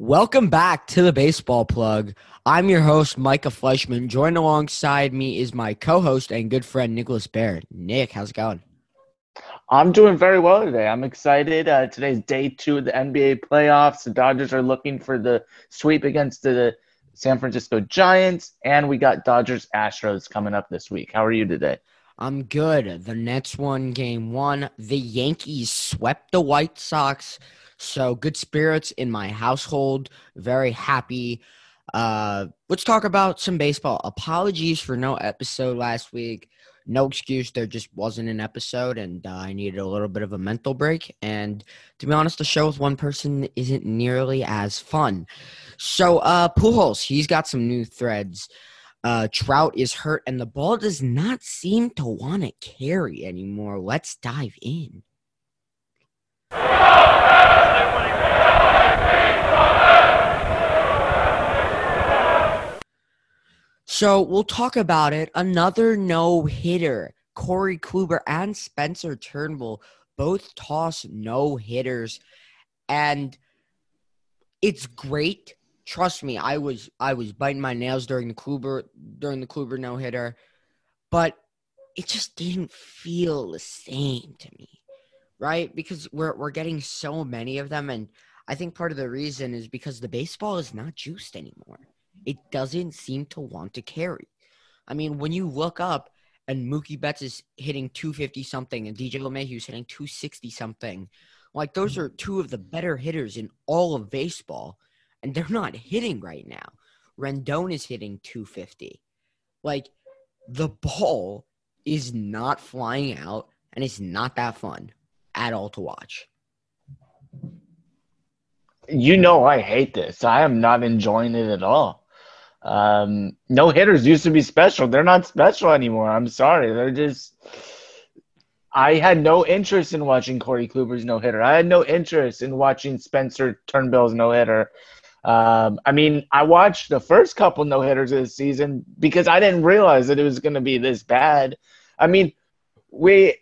Welcome back to the Baseball Plug. I'm your host, Micah Fleischman. Joined alongside me is my co host and good friend, Nicholas Baird. Nick, how's it going? I'm doing very well today. I'm excited. Uh, today's day two of the NBA playoffs. The Dodgers are looking for the sweep against the San Francisco Giants, and we got Dodgers Astros coming up this week. How are you today? I'm good. The Nets won game one. The Yankees swept the White Sox. So good spirits in my household. Very happy. Uh, let's talk about some baseball. Apologies for no episode last week. No excuse. There just wasn't an episode, and uh, I needed a little bit of a mental break. And to be honest, the show with one person isn't nearly as fun. So, uh, Pujols, he's got some new threads. Uh, Trout is hurt, and the ball does not seem to want to carry anymore. Let's dive in. So we'll talk about it. Another no hitter. Corey Kluber and Spencer Turnbull both toss no hitters. And it's great. Trust me, I was I was biting my nails during the Kluber during the Kluber no hitter, but it just didn't feel the same to me. Right? Because we're we're getting so many of them and I think part of the reason is because the baseball is not juiced anymore it doesn't seem to want to carry. I mean, when you look up and Mookie Betts is hitting 250 something and DJ LeMahieu's hitting 260 something, like those mm-hmm. are two of the better hitters in all of baseball, and they're not hitting right now. Rendon is hitting 250. Like the ball is not flying out, and it's not that fun at all to watch. You know I hate this. I am not enjoying it at all. Um, no hitters used to be special. They're not special anymore. I'm sorry. They're just. I had no interest in watching Corey Kluber's no hitter. I had no interest in watching Spencer Turnbull's no hitter. Um, I mean, I watched the first couple no hitters of the season because I didn't realize that it was going to be this bad. I mean, we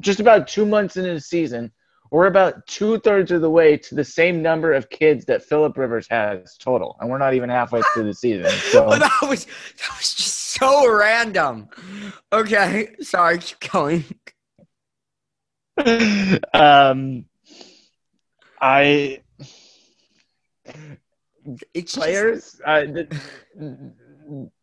just about two months into the season, we're about two thirds of the way to the same number of kids that Philip Rivers has total, and we're not even halfway through the season. So that was that was just so random. Okay, sorry, keep going. um, I it's players. Just... Uh, the,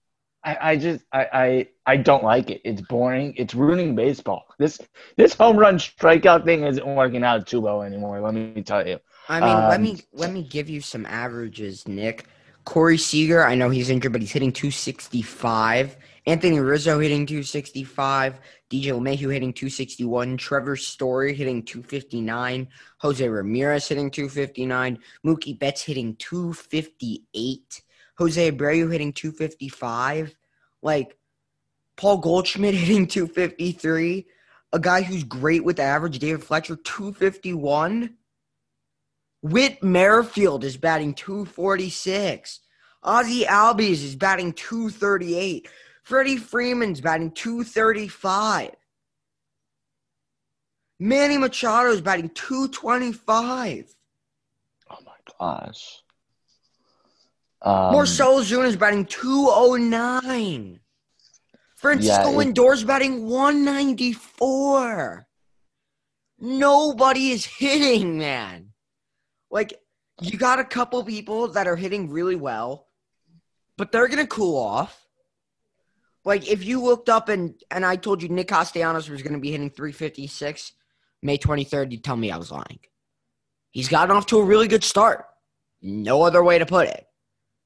I, I just I, I I don't like it. It's boring. It's ruining baseball. This this home run strikeout thing isn't working out too well anymore. Let me tell you. I mean, um, let me let me give you some averages, Nick. Corey Seager, I know he's injured, but he's hitting 265. Anthony Rizzo hitting 265. DJ LeMahieu hitting 261. Trevor Story hitting 259. Jose Ramirez hitting 259. Mookie Betts hitting 258. Jose Abreu hitting 255, like Paul Goldschmidt hitting 253, a guy who's great with average, David Fletcher 251. Whit Merrifield is batting 246. Ozzie Albies is batting 238. Freddie Freeman's batting 235. Manny Machado is batting 225. Oh my gosh. Um, Marcell Ozuna is batting 209. Francisco yeah, Lindor's batting 194. Nobody is hitting, man. Like, you got a couple people that are hitting really well, but they're going to cool off. Like, if you looked up and, and I told you Nick Castellanos was going to be hitting 356 May 23rd, you'd tell me I was lying. He's gotten off to a really good start. No other way to put it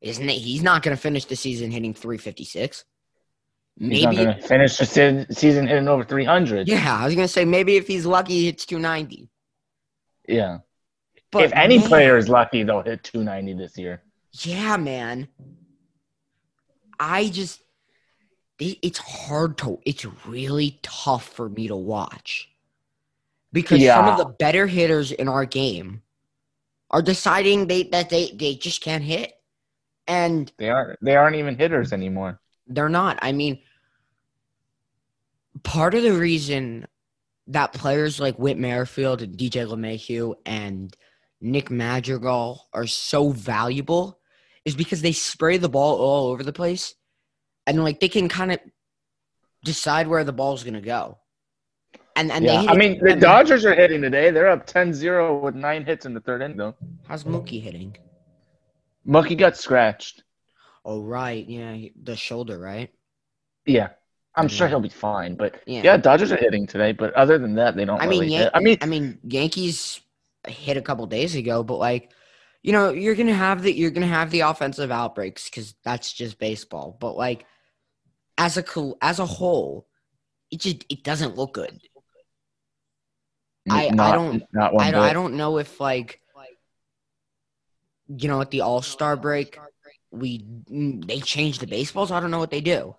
isn't it? He's not going to finish the season hitting 356. Maybe he's not going to finish the season hitting over 300. Yeah, I was going to say maybe if he's lucky, he hits 290. Yeah. But if any man, player is lucky, they'll hit 290 this year. Yeah, man. I just it's hard to it's really tough for me to watch because yeah. some of the better hitters in our game are deciding they that they they just can't hit and they aren't they aren't even hitters anymore. They're not. I mean, part of the reason that players like Whit Merrifield and DJ LeMahieu and Nick Madrigal are so valuable is because they spray the ball all over the place and like they can kind of decide where the ball's going to go. And and yeah, they I mean the Dodgers are hitting today. They're up 10-0 with 9 hits in the third inning though. How's Mookie hitting? Mookie got scratched. Oh right, yeah, the shoulder, right? Yeah. I'm Yeah. sure he'll be fine, but Yeah. yeah. Dodgers are hitting today, but other than that, they don't I mean, really Yan- I mean, I mean, Yankees hit a couple days ago, but like, you know, you're gonna have the you're gonna have the offensive outbreaks because that's just baseball. But like, as a as a whole, it just it doesn't look good. I- I don't- not one I I don't know if like, you know, at the All Star break, we they changed the baseballs. I don't know what they do.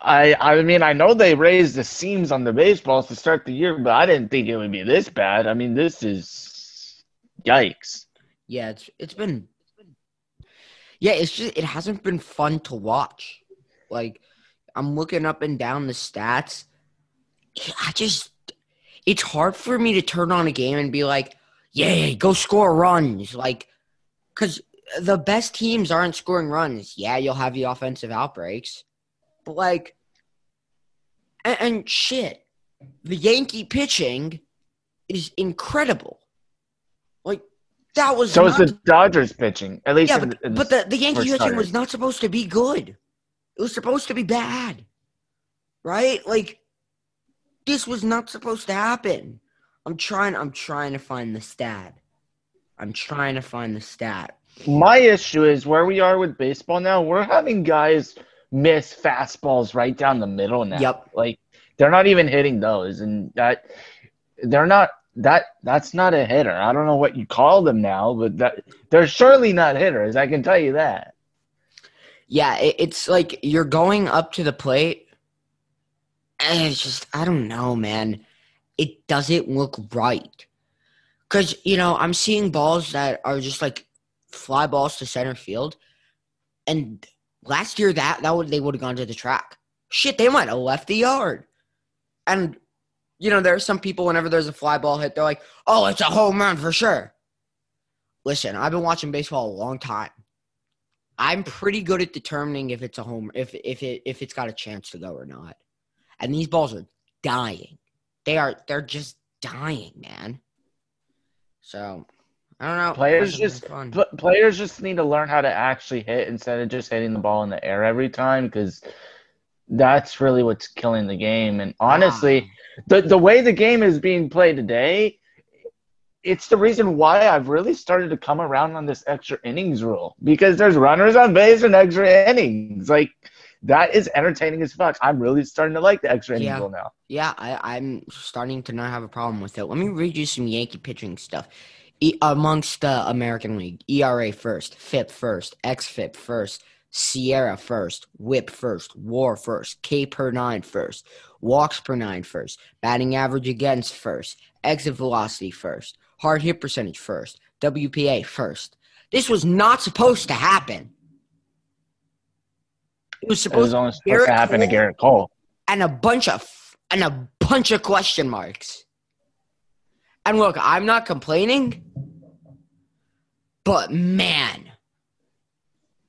I I mean I know they raised the seams on the baseballs to start the year, but I didn't think it would be this bad. I mean, this is yikes. Yeah, it's it's been Yeah, it's just it hasn't been fun to watch. Like I'm looking up and down the stats. I just it's hard for me to turn on a game and be like, "Yeah, go score runs." Like cuz the best teams aren't scoring runs. Yeah, you'll have the offensive outbreaks. But like and, and shit, the Yankee pitching is incredible. Like that was So is the Dodgers pitching, at least yeah, but, but the, the Yankee pitching was not supposed to be good. It was supposed to be bad. Right? Like this was not supposed to happen. I'm trying I'm trying to find the stat. I'm trying to find the stat. My issue is where we are with baseball now. We're having guys miss fastballs right down the middle now. Yep. Like they're not even hitting those, and that they're not that that's not a hitter. I don't know what you call them now, but that they're surely not hitters. I can tell you that. Yeah, it, it's like you're going up to the plate and it's just I don't know, man. It doesn't look right. Cuz you know, I'm seeing balls that are just like fly balls to center field and last year that that would they would have gone to the track. Shit, they might have left the yard. And you know, there are some people whenever there's a fly ball hit, they're like, "Oh, it's a home run for sure." Listen, I've been watching baseball a long time. I'm pretty good at determining if it's a home if if it if it's got a chance to go or not. And these balls are dying. They are they're just dying, man. So I don't know. Players just pl- players just need to learn how to actually hit instead of just hitting the ball in the air every time because that's really what's killing the game. And honestly, the the way the game is being played today, it's the reason why I've really started to come around on this extra innings rule because there's runners on base and extra innings. Like that is entertaining as fuck. I'm really starting to like the extra innings Yeah. rule now. Yeah, I, I'm starting to not have a problem with it. Let me read you some Yankee pitching stuff. E- amongst the American League, ERA first, FIP first, XFIP first, SIERA first, WHIP first, WAR first, K per nine first, walks per nine first, batting average against first, exit velocity first, hard hit percentage first, WPA first. This was not supposed to happen. It was It supposed was only supposed Gerrit to happen to Cole- Gerrit Cole. and a bunch of and a bunch of question marks. And look, I'm not complaining, but man,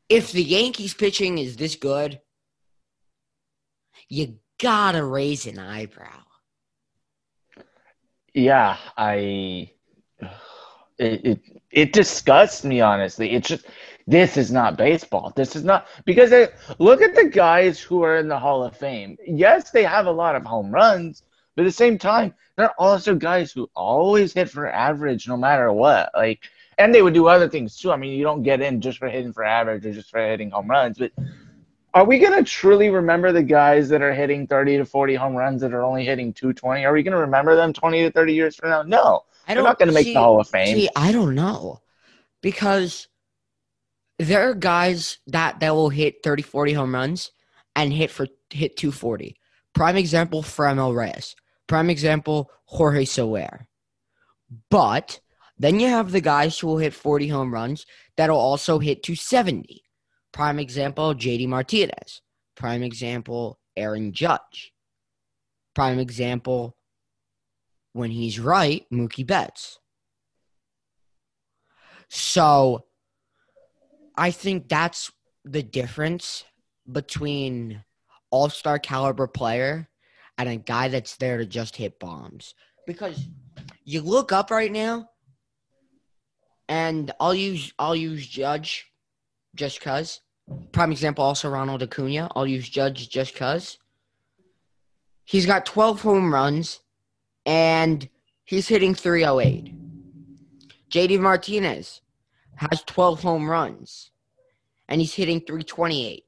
if the Yankees pitching is this good, you gotta raise an eyebrow. Yeah, I it, it it disgusts me honestly. It's just this is not baseball. This is not because they, look at the guys who are in the Hall of Fame. Yes, they have a lot of home runs, but at the same time, they're also guys who always hit for average no matter what. Like and they would do other things too. I mean, you don't get in just for hitting for average or just for hitting home runs, but are we going to truly remember the guys that are hitting 30 to 40 home runs that are only hitting 220? Are we going to remember them 20 to 30 years from now? No. I They're not going to make see- the Hall of Fame. See, I don't know. Because there are guys that, that will hit 30, 40 home runs and hit for hit 240. Prime example, Franmil Reyes. Prime example, Jorge Soler. But then you have the guys who will hit 40 home runs that'll also hit 270. Prime example, JD Martinez. Prime example, Aaron Judge. Prime example, when he's right, Mookie Betts. So I think that's the difference between all star caliber player and a guy that's there to just hit bombs. Because you look up right now, and I'll use I'll use Judge just cause. Prime example also Ronald Acuna. I'll use Judge just cause. He's got 12 home runs and he's hitting 308. JD Martinez has 12 home runs and he's hitting 328.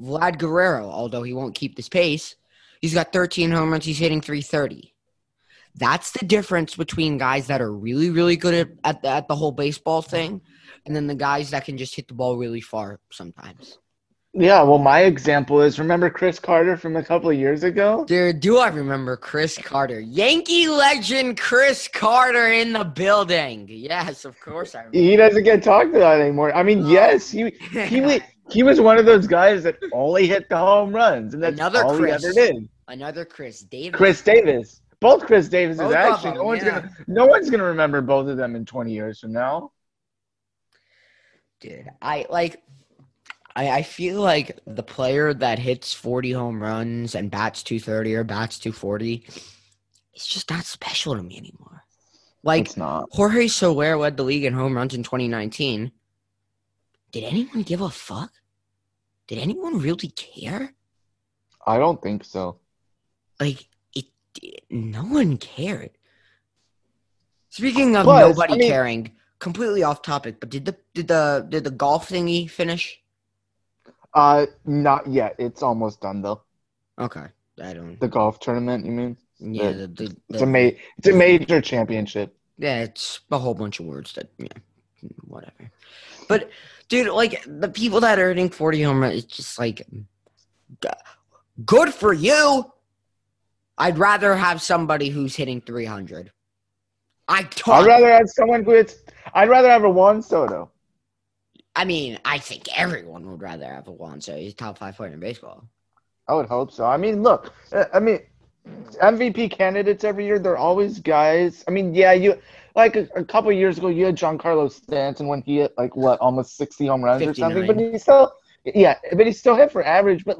Vlad Guerrero, although he won't keep this pace, he's got 13 home runs, he's hitting 330. That's the difference between guys that are really, really good at, at, the, at the whole baseball thing and then the guys that can just hit the ball really far sometimes. Yeah, well, my example is remember Chris Carter from a couple of years ago? Dude, do I remember Chris Carter? Yankee legend Chris Carter in the building. Yes, of course I remember. He doesn't get talked about anymore. I mean, yes, he he wa- he was one of those guys that only hit the home runs, and that's Another all Chris. he ever did. Another Chris Davis. Chris Davis, both Chris. Both of Actually, no one's yeah. gonna no one's gonna remember both of them in twenty years from now. Dude, I like I, I feel like the player that hits 40 home runs and bats 230 or bats 240 it's just not special to me anymore. Like it's not. Jorge Soler led the league in home runs in 2019. Did anyone give a fuck? Did anyone really care? I don't think so. Like it, it- no one cared. Speaking of Plus, nobody I mean- caring, completely off topic, but did the did the did the golf thingy finish? Uh, not yet. It's almost done though. Okay, I don't. The golf tournament, you mean? Yeah, the, the, It's a ma- It's a major championship. yeah, it's a whole bunch of words that yeah, whatever. But dude, like the people that are hitting forty home runs, it's just like good for you. I'd rather have somebody who's hitting three hundred. I I'd rather have someone who hits. I'd rather have a Juan Soto. I mean, I think everyone would rather have a Juan Soto. He's top five player in baseball. I would hope so. I mean, look. uh, I mean, MVP candidates every year. They're always guys. I mean, yeah, you like a, a couple years ago, you had Giancarlo Stanton when he hit like what almost sixty home runs or something. But 59. he still, yeah, but he still hit for average. But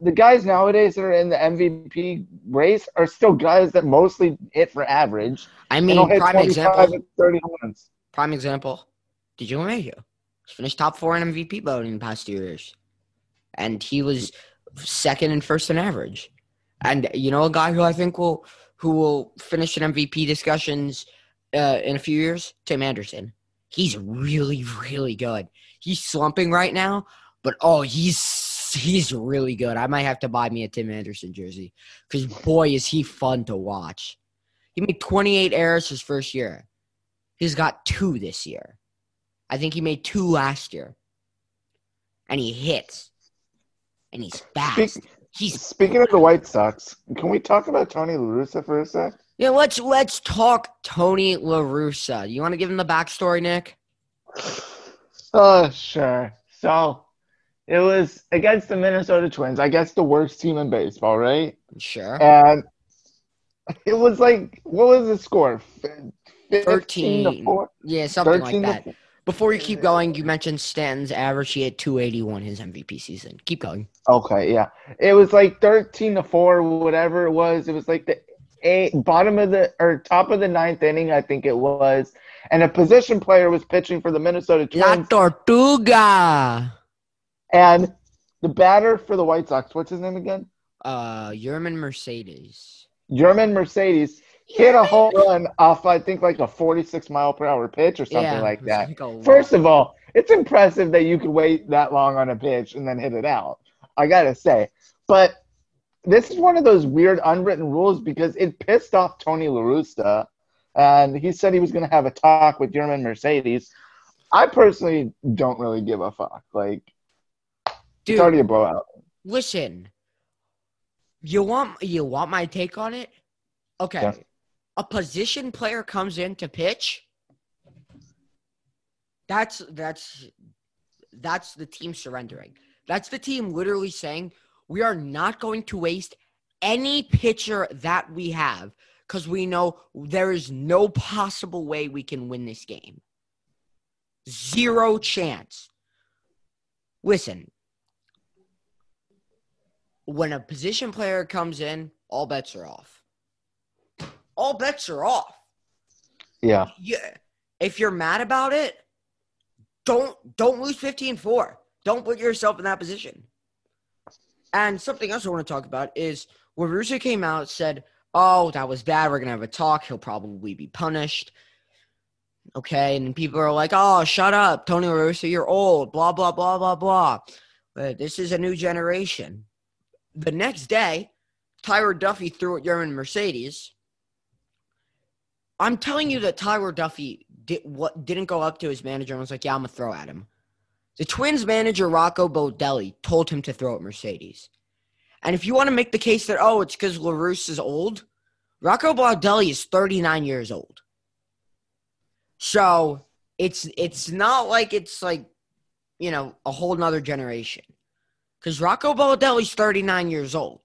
the guys nowadays that are in the MVP race are still guys that mostly hit for average. I mean, prime example. and thirty home runs. Prime example. DJ LeMahieu? He's finished top four in MVP voting in the past two years, and he was second and first in average. And you know a guy who I think will who will finish in MVP discussions uh, in a few years? Tim Anderson. He's really really good. He's slumping right now, but oh, he's he's really good. I might have to buy me a Tim Anderson jersey because boy is he fun to watch. He made 28 errors his first year. He's got two this year. I think he made two last year. And he hits. And he's fast. Speak- He's Speaking of the White Sox, can we talk about Tony La Russa for a sec? yeah. Let's let's talk Tony La Russa. You want to give him the backstory, Nick? Oh, sure. So it was against the Minnesota Twins, I guess the worst team in baseball, right? Sure. And it was like, what was the score? F- 15 to 4? Yeah, something like that. Before you keep going, you mentioned Stanton's average. He had 281 his MVP season. Keep going. Okay, yeah. It was like 13 to 4, whatever it was. It was like the eight, bottom of the or top of the ninth inning, I think it was. And a position player was pitching for the Minnesota La Twins. Tortuga. And the batter for the White Sox, what's his name again? Uh, Yermin Mercedes. German Mercedes hit a home run off, I think, like a 46 mile per hour pitch or something yeah, like that. like First of all, it's impressive that you could wait that long on a pitch and then hit it out. I gotta say, but this is one of those weird unwritten rules because it pissed off Tony La Russa, and he said he was going to have a talk with German Mercedes. I personally don't really give a fuck. Like, Dude, it's already a blowout. listen. You want you want my take on it? Okay. Yeah. A position player comes in to pitch. That's that's that's the team surrendering. That's the team literally saying we are not going to waste any pitcher that we have because we know there is no possible way we can win this game. Zero chance. Listen, when a position player comes in, all bets are off. All bets are off. Yeah. Yeah. If you're mad about it, don't don't lose 15-4. Don't put yourself in that position. And something else I want to talk about is when Russo came out said, "Oh, that was bad. We're gonna have a talk. He'll probably be punished." Okay, and people are like, "Oh, shut up, Tony Russo. You're old." Blah blah blah blah blah. But this is a new generation. The next day, Tyler Duffey threw at Yermin Mercedes. I'm telling you that Tyler Duffey did what didn't go up to his manager and was like, "Yeah, I'm gonna throw at him." The Twins manager Rocco Baldelli told him to throw at Mercedes. And if you want to make the case that oh, it's because La Russa is old, Rocco Baldelli is 39 years old. So it's it's not like it's like you know a whole nother generation because Rocco Baldelli's 39 years old.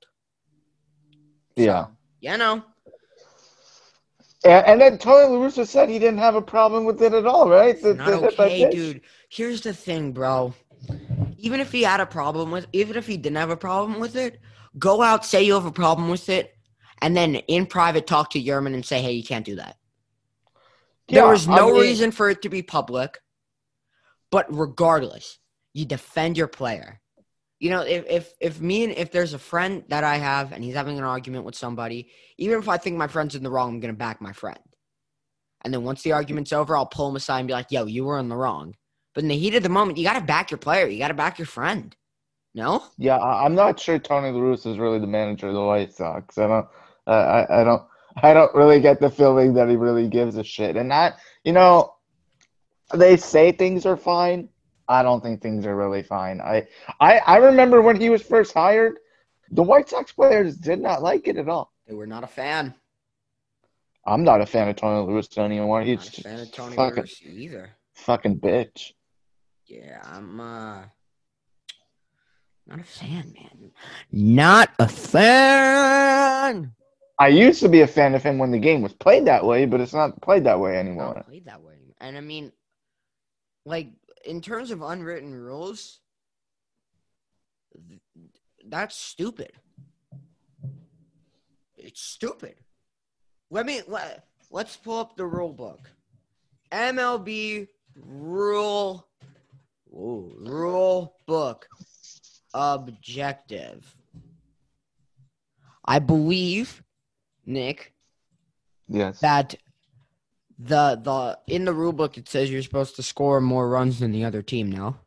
Yeah. You know. And, and then Tony La Russa said he didn't have a problem with it at all, right? The- Not the okay, dude. Here's the thing, bro. Even if he had a problem with, even if he didn't have a problem with it, go out, say you have a problem with it, and then in private talk to Yermin and say, "Hey, you can't do that." there Yeah, was I no mean- reason for it to be public, but regardless, you defend your player. You know, if if if me and if there's a friend that I have and he's having an argument with somebody, even if I think my friend's in the wrong, I'm gonna back my friend. And then once the argument's over, I'll pull him aside and be like, "Yo, you were in the wrong." But in the heat of the moment, you got to back your player. You got to back your friend. No, Yeah, I'm not sure Tony La Russa is really the manager of the White Sox. I don't, I, I don't, I don't really get the feeling that he really gives a shit. And that, you know, they say things are fine. I don't think things are really fine. I, I, I remember when he was first hired, the White Sox players did not like it at all. they were not a fan. I'm not a fan of Tony Russa anymore. He's Not a fan of Tony fucking, Rossi either. fucking bitch. Yeah, I'm uh not a fan, man. Not a fan. I used to be a fan of him when the game was played that way, but it's not played that way anymore. Not played that way. And I mean, like in terms of unwritten rules, that's stupid. It's stupid. Let me let, let's pull up the rule book. MLB rule ooh, rule book objective. I believe Nick Yes. that the the in the rule book it says you're supposed to score more runs than the other team now.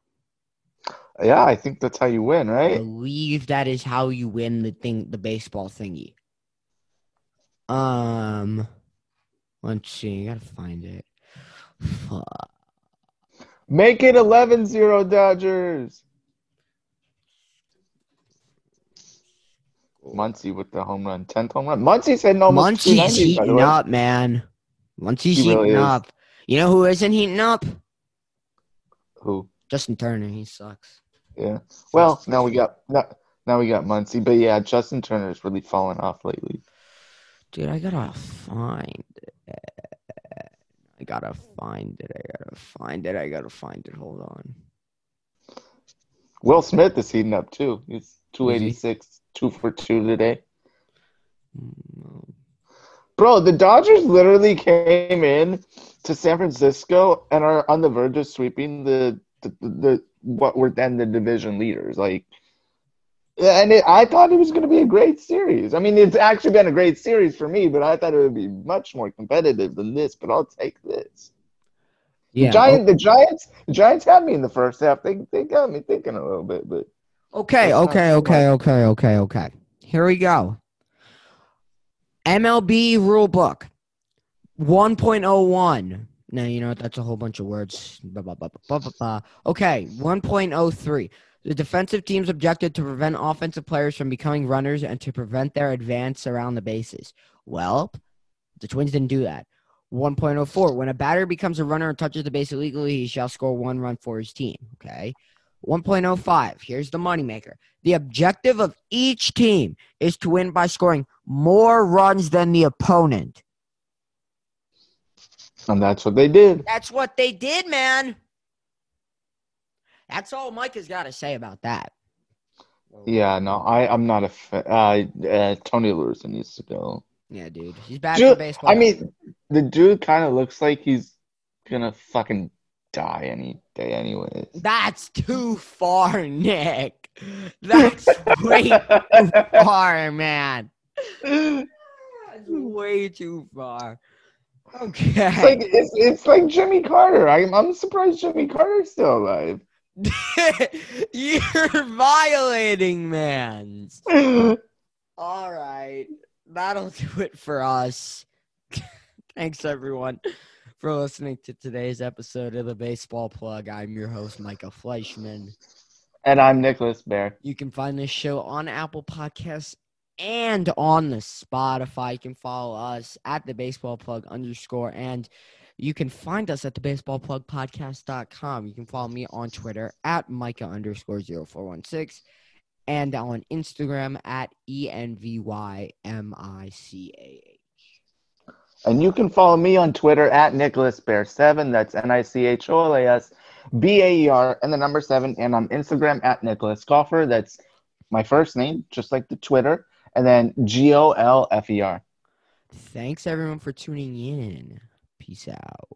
Yeah, I think that's how you win, right I believe that is how you win the thing the baseball thingy. Um let's see, I gotta find it. Fuck. Make it 11-0 Dodgers. Muncy with the home run, 10th home run. Muncy's Munchie's 290, by the heating up, man. Munchie's He heating really is. up. You know who isn't heating up? Who? Justin Turner. He sucks. Yeah. Well, now we got now, now we got Muncy, but yeah, Justin Turner's really fallen off lately. Dude, I gotta find it. I gotta find it. I gotta find it. I gotta find it. Hold on. Will Smith is heating up too. He's 286, two for two today. Mm, Bro, the Dodgers literally came in to San Francisco and are on the verge of sweeping the the, the what were then the division leaders. Like, and it, I thought it was going to be a great series. I mean, it's actually been a great series for me, but I thought it would be much more competitive than this. But I'll take this. Yeah. The Giant, oh the Giants, the Giants had me in the first half. They they got me thinking a little bit, but Okay, okay, okay, okay, okay, okay. Here we go. MLB rule book 1.01. Now, you know what? That's a whole bunch of words. Blah, blah, blah, blah, blah, blah. Okay, 1.03. The defensive team's objective to prevent offensive players from becoming runners and to prevent their advance around the bases. Well, the Twins didn't do that. 1.04. When a batter becomes a runner and touches the base illegally, he shall score one run for his team. Okay. 1.05. Here's the moneymaker. The objective of each team is to win by scoring more runs than the opponent. And that's what they did. That's what they did, man. That's all Mike has got to say about that. Yeah, no, I, I'm not a fan. Uh, uh, Tony Lewis needs to go. Yeah, dude. He's bad Dude, for baseball. I mean, the dude kind of looks like he's gonna fucking die any day, anyways. that's too far, Nick. That's way too far, man. That's way too far. Okay. It's like it's, it's like Jimmy Carter. I'm I'm surprised Jimmy Carter's still alive. You're violating man's. All right. That'll do it for us. Thanks, everyone, for listening to today's episode of the Baseball Plug. I'm your host, Micah Fleischman. and I'm Nicholas Baer. You can find this show on Apple Podcasts and on the Spotify. You can follow us at the Baseball Plug underscore and you can find us at the baseballplugpodcast.com. You can follow me on Twitter at Micah underscore 0416 and on Instagram at E E-N-V-Y-M-I-C-A-H. And you can follow me on Twitter at Nicholas Baer Seven. That's N I C H O L A S B A E R and the number seven. And on Instagram at Nicholas Golfer. That's my first name, just like the Twitter, and then G O L F E R. Thanks everyone for tuning in. Peace out.